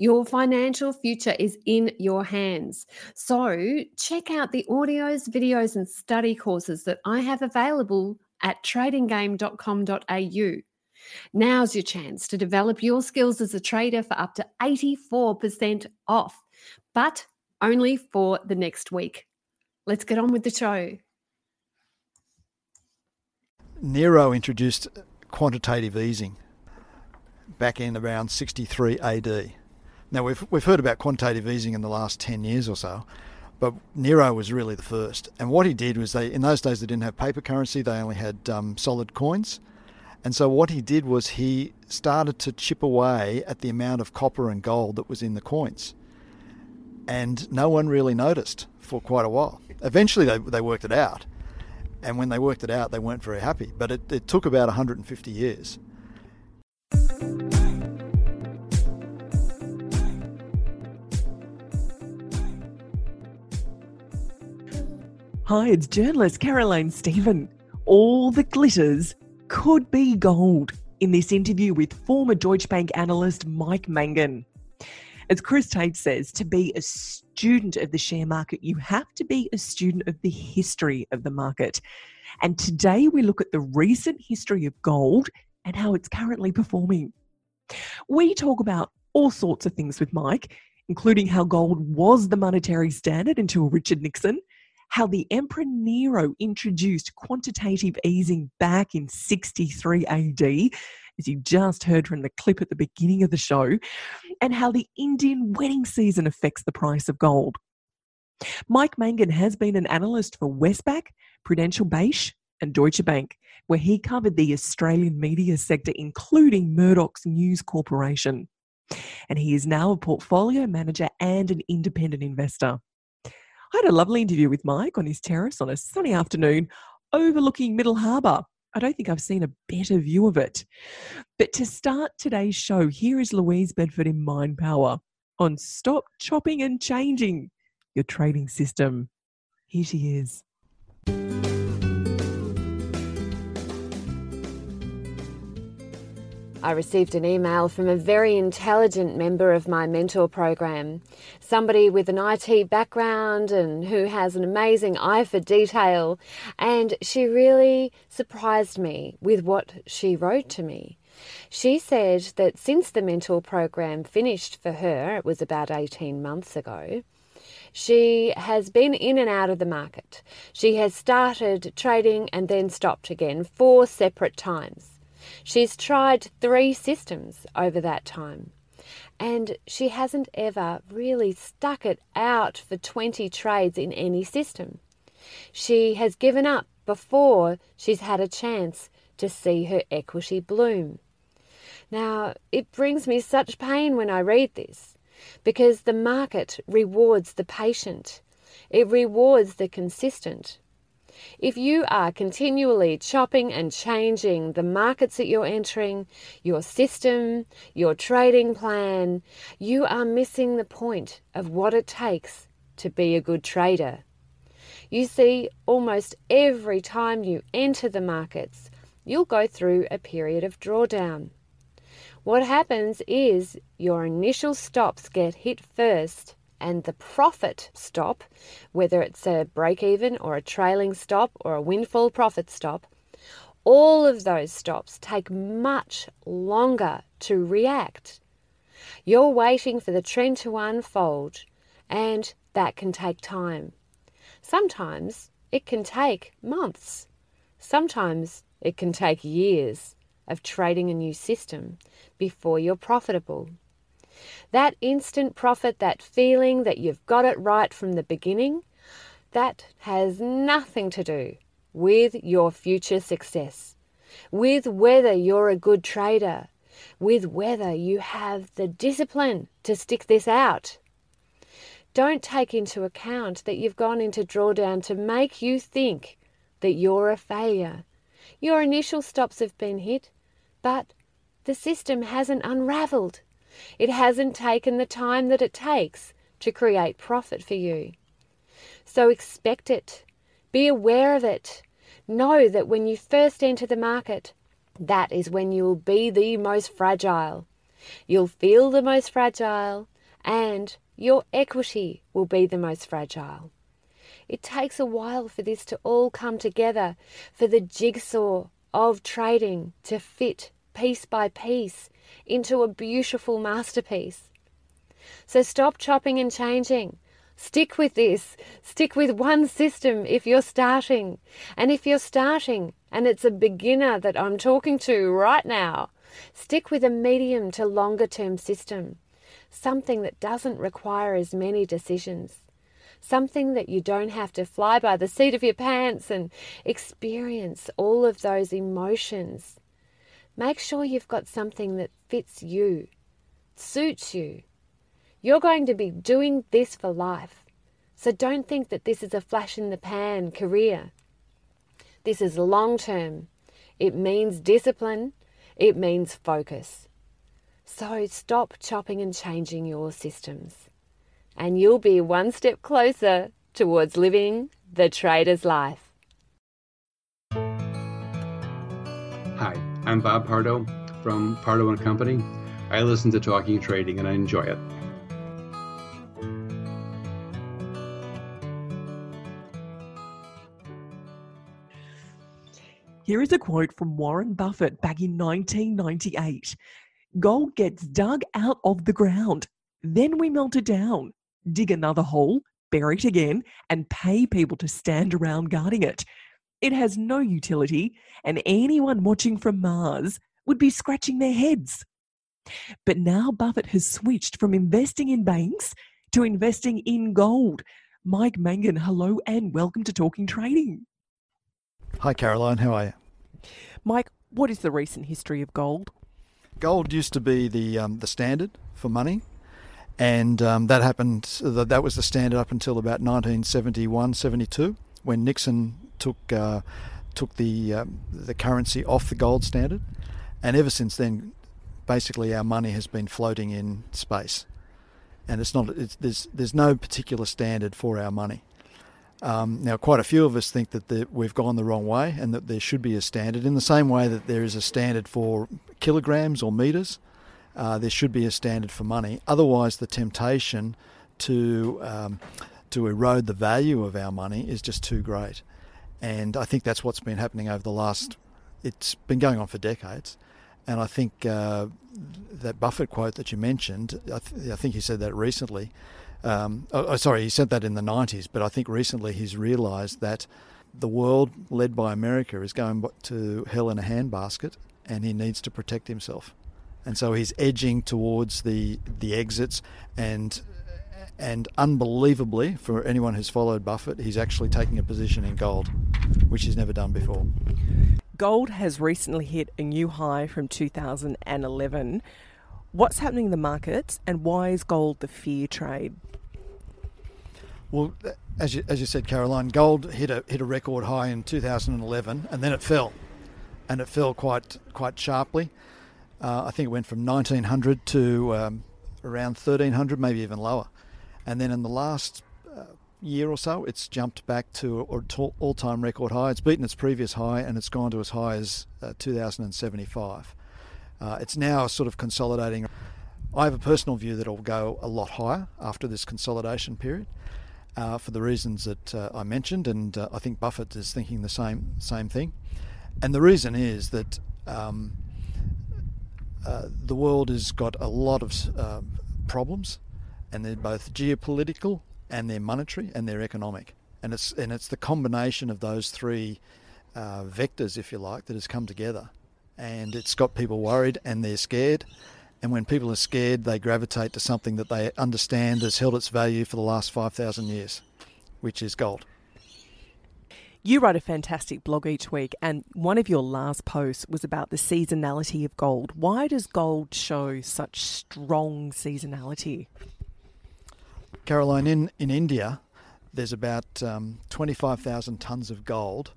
your financial future is in your hands. So, check out the audios, videos, and study courses that I have available at tradinggame.com.au. Now's your chance to develop your skills as a trader for up to 84% off, but only for the next week. Let's get on with the show. Nero introduced quantitative easing back in around 63 AD. Now, we've, we've heard about quantitative easing in the last 10 years or so, but Nero was really the first. And what he did was they, in those days, they didn't have paper currency, they only had um, solid coins. And so what he did was he started to chip away at the amount of copper and gold that was in the coins. And no one really noticed for quite a while. Eventually, they, they worked it out. And when they worked it out, they weren't very happy. But it, it took about 150 years. Hi, it's journalist Caroline Stephen. All the glitters could be gold in this interview with former Deutsche Bank analyst Mike Mangan. As Chris Tate says, to be a student of the share market, you have to be a student of the history of the market. And today we look at the recent history of gold and how it's currently performing. We talk about all sorts of things with Mike, including how gold was the monetary standard until Richard Nixon how the Emperor Nero introduced quantitative easing back in 63 AD, as you just heard from the clip at the beginning of the show, and how the Indian wedding season affects the price of gold. Mike Mangan has been an analyst for Westpac, Prudential Bache, and Deutsche Bank, where he covered the Australian media sector, including Murdoch's News Corporation. And he is now a portfolio manager and an independent investor. I had a lovely interview with Mike on his terrace on a sunny afternoon overlooking Middle Harbour. I don't think I've seen a better view of it. But to start today's show, here is Louise Bedford in Mind Power on Stop Chopping and Changing Your Trading System. Here she is. I received an email from a very intelligent member of my mentor program, somebody with an IT background and who has an amazing eye for detail, and she really surprised me with what she wrote to me. She said that since the mentor program finished for her, it was about 18 months ago, she has been in and out of the market. She has started trading and then stopped again four separate times. She's tried three systems over that time. And she hasn't ever really stuck it out for 20 trades in any system. She has given up before she's had a chance to see her equity bloom. Now, it brings me such pain when I read this because the market rewards the patient, it rewards the consistent. If you are continually chopping and changing the markets that you're entering, your system, your trading plan, you are missing the point of what it takes to be a good trader. You see, almost every time you enter the markets, you'll go through a period of drawdown. What happens is your initial stops get hit first and the profit stop, whether it's a break even or a trailing stop or a windfall profit stop, all of those stops take much longer to react. You're waiting for the trend to unfold, and that can take time. Sometimes it can take months. Sometimes it can take years of trading a new system before you're profitable. That instant profit, that feeling that you've got it right from the beginning, that has nothing to do with your future success, with whether you're a good trader, with whether you have the discipline to stick this out. Don't take into account that you've gone into drawdown to make you think that you're a failure. Your initial stops have been hit, but the system hasn't unraveled. It hasn't taken the time that it takes to create profit for you. So expect it. Be aware of it. Know that when you first enter the market, that is when you will be the most fragile. You'll feel the most fragile, and your equity will be the most fragile. It takes a while for this to all come together, for the jigsaw of trading to fit piece by piece into a beautiful masterpiece. So stop chopping and changing. Stick with this. Stick with one system if you're starting. And if you're starting and it's a beginner that I'm talking to right now, stick with a medium to longer term system. Something that doesn't require as many decisions. Something that you don't have to fly by the seat of your pants and experience all of those emotions Make sure you've got something that fits you, suits you. You're going to be doing this for life. So don't think that this is a flash in the pan career. This is long term. It means discipline. It means focus. So stop chopping and changing your systems. And you'll be one step closer towards living the trader's life. I'm Bob Pardo from Pardo and Company. I listen to Talking Trading and I enjoy it. Here is a quote from Warren Buffett back in 1998 Gold gets dug out of the ground, then we melt it down, dig another hole, bury it again, and pay people to stand around guarding it. It has no utility, and anyone watching from Mars would be scratching their heads. But now Buffett has switched from investing in banks to investing in gold. Mike Mangan, hello and welcome to Talking Trading. Hi, Caroline. How are you? Mike, what is the recent history of gold? Gold used to be the um, the standard for money, and um, that happened. That was the standard up until about 1971, 72, when Nixon took uh, took the um, the currency off the gold standard, and ever since then, basically our money has been floating in space, and it's not it's, there's there's no particular standard for our money. Um, now, quite a few of us think that the, we've gone the wrong way, and that there should be a standard. In the same way that there is a standard for kilograms or meters, uh, there should be a standard for money. Otherwise, the temptation to um, to erode the value of our money is just too great. And I think that's what's been happening over the last, it's been going on for decades. And I think uh, that Buffett quote that you mentioned, I, th- I think he said that recently. Um, oh, oh, sorry, he said that in the 90s, but I think recently he's realised that the world led by America is going to hell in a handbasket and he needs to protect himself. And so he's edging towards the, the exits and and unbelievably, for anyone who's followed Buffett, he's actually taking a position in gold, which he's never done before. Gold has recently hit a new high from 2011. What's happening in the markets, and why is gold the fear trade? Well, as you, as you said, Caroline, gold hit a hit a record high in 2011, and then it fell, and it fell quite quite sharply. Uh, I think it went from 1900 to um, around 1300, maybe even lower. And then in the last uh, year or so, it's jumped back to an all time record high. It's beaten its previous high and it's gone to as high as uh, 2075. Uh, it's now sort of consolidating. I have a personal view that it'll go a lot higher after this consolidation period. Uh, for the reasons that uh, I mentioned, and uh, I think Buffett is thinking the same same thing. And the reason is that um, uh, the world has got a lot of uh, problems and they're both geopolitical and they're monetary and they're economic. And it's and it's the combination of those three uh, vectors, if you like, that has come together. And it's got people worried and they're scared. And when people are scared, they gravitate to something that they understand has held its value for the last 5,000 years, which is gold. You write a fantastic blog each week, and one of your last posts was about the seasonality of gold. Why does gold show such strong seasonality? Caroline, in, in India, there's about um, 25,000 tonnes of gold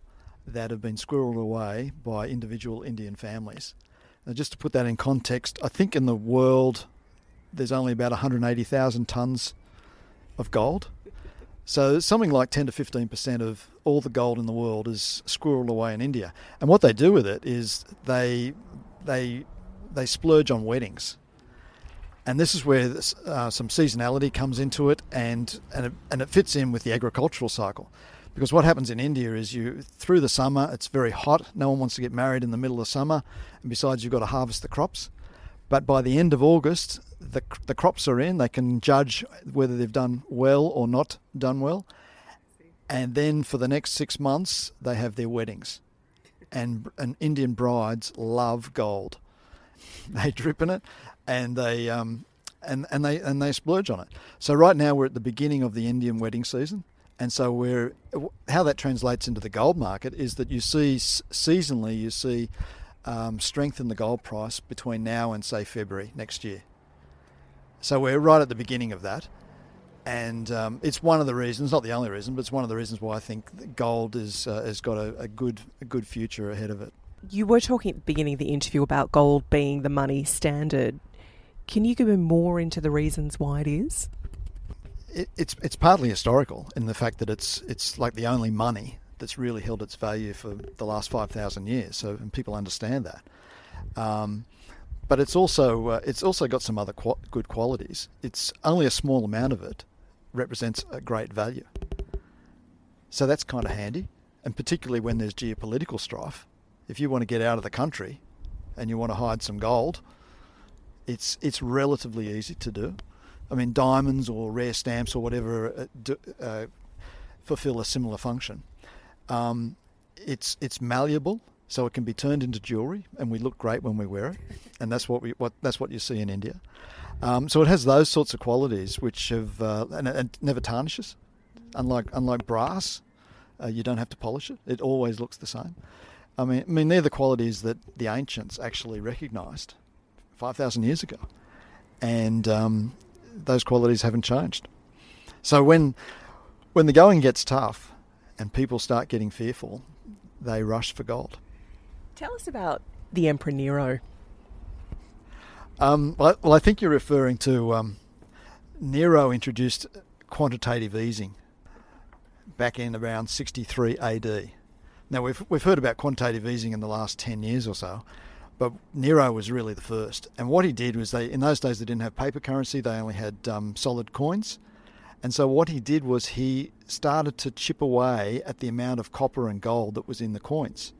that have been squirreled away by individual Indian families. Now, just to put that in context, I think in the world there's only about 180,000 tonnes of gold. So something like 10 to 15% of all the gold in the world is squirreled away in India. And what they do with it is they they they splurge on weddings. And this is where this, uh, some seasonality comes into it and and it, and it fits in with the agricultural cycle. Because what happens in India is you through the summer it's very hot. No one wants to get married in the middle of summer, and besides you've got to harvest the crops. But by the end of August, the the crops are in. They can judge whether they've done well or not done well, and then for the next six months they have their weddings, and and Indian brides love gold. They drip in it, and they um, and and they and they splurge on it. So right now we're at the beginning of the Indian wedding season. And so we're how that translates into the gold market is that you see seasonally you see um, strength in the gold price between now and say February next year. So we're right at the beginning of that, and um, it's one of the reasons, not the only reason, but it's one of the reasons why I think gold is uh, has got a, a good a good future ahead of it. You were talking at the beginning of the interview about gold being the money standard. Can you go more into the reasons why it is? it, it's it's partly historical in the fact that it's it's like the only money that's really held its value for the last five thousand years. So and people understand that. Um, but it's also uh, it's also got some other qu- good qualities. It's only a small amount of it represents a great value. So that's kind of handy, and particularly when there's geopolitical strife. If you want to get out of the country, and you want to hide some gold, it's it's relatively easy to do. I mean, diamonds or rare stamps or whatever uh, uh, fulfill a similar function. Um, it's it's malleable, so it can be turned into jewelry, and we look great when we wear it, and that's what we what that's what you see in India. Um, so it has those sorts of qualities, which have uh, and it never tarnishes. Unlike unlike brass, uh, you don't have to polish it; it always looks the same. I mean, I mean, they're the qualities that the ancients actually recognised five thousand years ago, and um, those qualities haven't changed. So when when the going gets tough and people start getting fearful, they rush for gold. Tell us about the Emperor Nero. Um, well, well, I think you're referring to um, Nero introduced quantitative easing back in around 63 AD. Now we've we've heard about quantitative easing in the last 10 years or so, but Nero was really the first. And what he did was they in those days they didn't have paper currency; they only had um, solid coins. And so what he did was he started to chip away at the amount of copper and gold that was in the coins.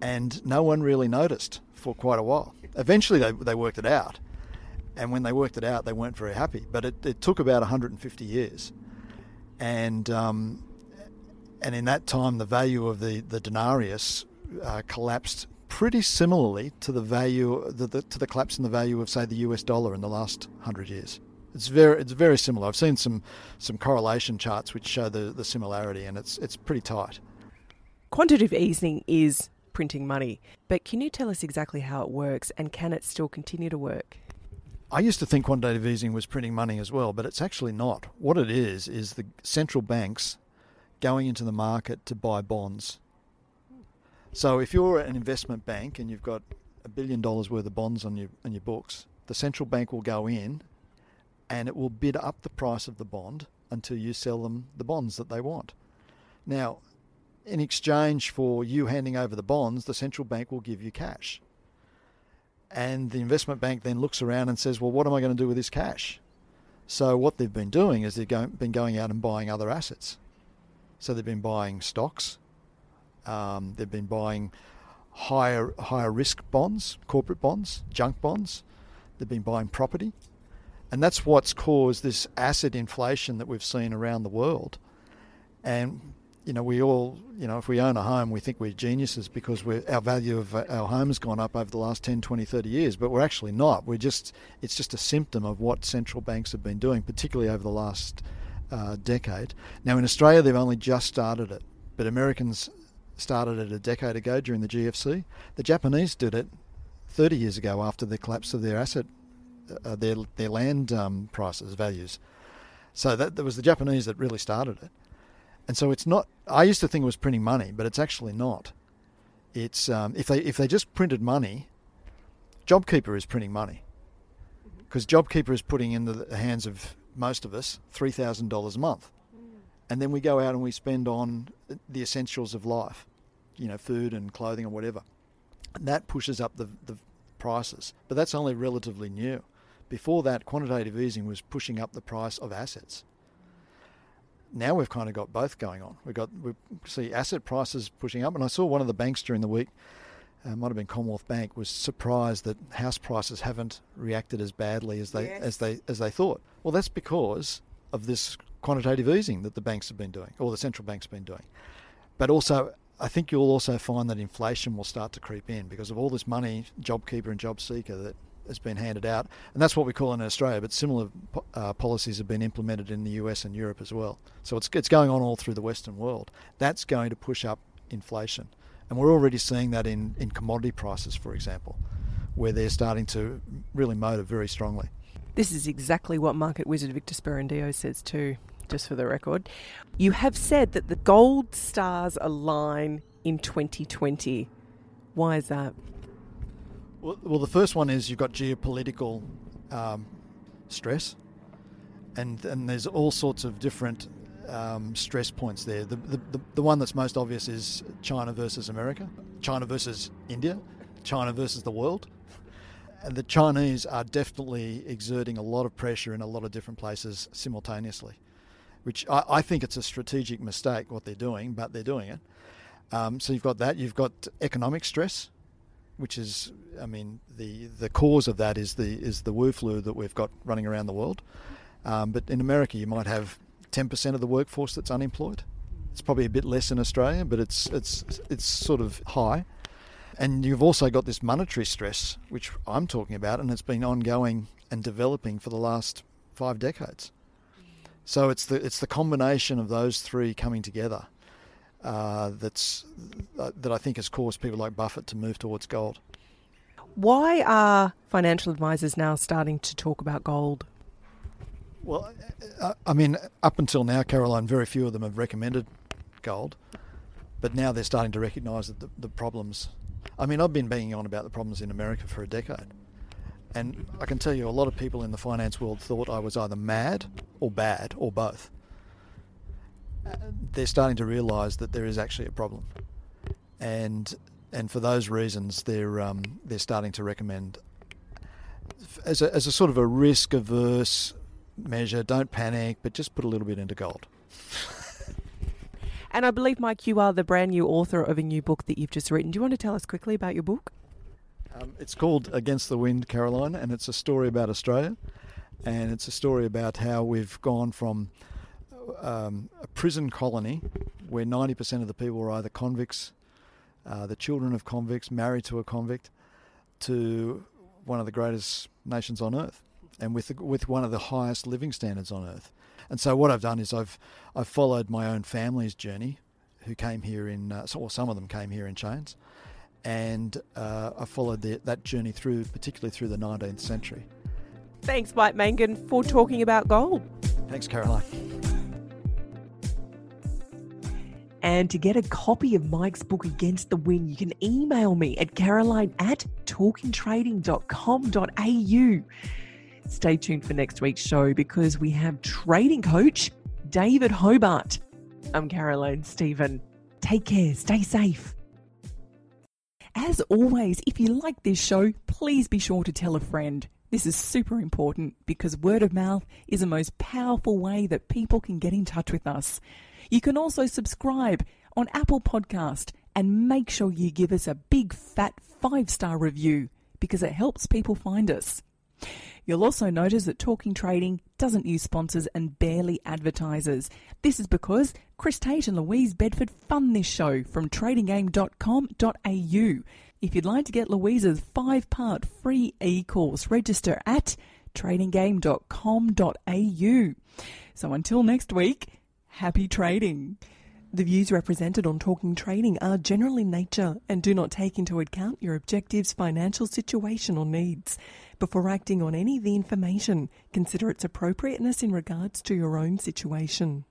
And no one really noticed for quite a while. Eventually they, they worked it out. And when they worked it out, they weren't very happy. But it, it took about 150 years. And, um, and in that time, the value of the, the denarius uh, collapsed pretty similarly to the value the, the, to the collapse in the value of say the US dollar in the last hundred years. It's very it's very similar. I've seen some some correlation charts which show the, the similarity, and it's it's pretty tight. Quantitative easing is printing money, but can you tell us exactly how it works, and can it still continue to work? I used to think quantitative easing was printing money as well, but it's actually not. What it is is the central banks going into the market to buy bonds so if you're an investment bank and you've got a billion dollars worth of bonds on your on your books, the central bank will go in and it will bid up the price of the bond until you sell them the bonds that they want. Now, in exchange for you handing over the bonds, the central bank will give you cash. And the investment bank then looks around and says, Well, what am I going to do with this cash? So, what they've been doing is they've been going out and buying other assets. So, they've been buying stocks, um, they've been buying higher higher risk bonds, corporate bonds, junk bonds. They've been buying property, and that's what's caused this asset inflation that we've seen around the world. And you know, we all, you know, if we own a home, we think we're geniuses because we're, our value of our home has gone up over the last 10, 20, 30 years, but we're actually not. We're just, it's just a symptom of what central banks have been doing, particularly over the last uh, decade. Now, in Australia, they've only just started it, but Americans started it a decade ago during the GFC. The Japanese did it 30 years ago after the collapse of their asset, uh, their their land um, prices values. So that, that was the Japanese that really started it. And so it's not. I used to think it was printing money, but it's actually not. It's um, if they if they just printed money, JobKeeper is printing money because JobKeeper is putting in the hands of most of us three thousand dollars a month, mm. and then we go out and we spend on the essentials of life, you know, food and clothing and whatever, and that pushes up the the prices. But that's only relatively new. Before that, quantitative easing was pushing up the price of assets now we've kind of got both going on. We've got we see asset prices pushing up, and I saw one of the banks during the week, uh, might have been Commonwealth Bank, was surprised that house prices haven't reacted as badly as they yes. as they as they thought. Well, that's because of this quantitative easing that the banks have been doing, or the central bank's been doing. But also, I think you'll also find that inflation will start to creep in because of all this money, JobKeeper and JobSeeker, that has been handed out, and that's what we call in Australia. But similar uh, policies have been implemented in the US and Europe as well. So it's it's going on all through the Western world. That's going to push up inflation, and we're already seeing that in in commodity prices, for example, where they're starting to really motor very strongly. This is exactly what market wizard Victor Sperandeo says too. Just for the record, you have said that the gold stars align in 2020. Why is that? Well, well, the first one is you've got geopolitical um, stress, and and there's all sorts of different um, stress points there. The, the, the, the one that's most obvious is China versus America, China versus India, China versus the world. And the Chinese are definitely exerting a lot of pressure in a lot of different places simultaneously, which I, I think it's a strategic mistake what they're doing, but they're doing it. Um, so you've got that. You've got economic stress which is, I mean, the the cause of that is the is the Wu flu that we've got running around the world. Um, but in America, you might have 10% of the workforce that's unemployed. It's probably a bit less in Australia, but it's it's it's sort of high. And you've also got this monetary stress, which I'm talking about, and it's been ongoing and developing for the last five decades. So it's the it's the combination of those three coming together uh, that's uh, that I think has caused people like Buffett to move towards gold. Why are financial advisors now starting to talk about gold? Well, uh, I mean, up until now, Caroline, very few of them have recommended gold, but now they're starting to recognise that the, the problems. I mean, I've been banging on about the problems in America for a decade. And I can tell you, a lot of people in the finance world thought I was either mad or bad or both they're starting to realise that there is actually a problem, and and for those reasons, they're um, they're starting to recommend as a, as a sort of a risk averse measure. Don't panic, but just put a little bit into gold. and I believe, Mike, you are the brand new author of a new book that you've just written. Do you want to tell us quickly about your book? Um, it's called Against the Wind, Caroline, and it's a story about Australia, and it's a story about how we've gone from um, a prison colony where 90% of the people were either convicts, uh, the children of convicts, married to a convict, to one of the greatest nations on earth, and with the, with one of the highest living standards on earth. And so what I've done is I've I've followed my own family's journey, who came here in, uh, or some of them came here in chains, and uh, I followed the, that journey through, particularly through the 19th century. Thanks, Mike Mangan, for talking about gold. Thanks, Caroline. And to get a copy of Mike's book Against the Wind, you can email me at caroline at talkingtrading.com.au. Stay tuned for next week's show because we have trading coach David Hobart. I'm Caroline Stephen. Take care, stay safe. As always, if you like this show, please be sure to tell a friend. This is super important because word of mouth is the most powerful way that people can get in touch with us. You can also subscribe on Apple Podcast and make sure you give us a big fat five star review because it helps people find us. You'll also notice that Talking Trading doesn't use sponsors and barely advertisers. This is because Chris Tate and Louise Bedford fund this show from tradinggame.com.au. If you'd like to get Louise's five part free e course, register at tradinggame.com.au. So until next week, Happy trading. The views represented on Talking Trading are general in nature and do not take into account your objectives, financial situation, or needs. Before acting on any of the information, consider its appropriateness in regards to your own situation.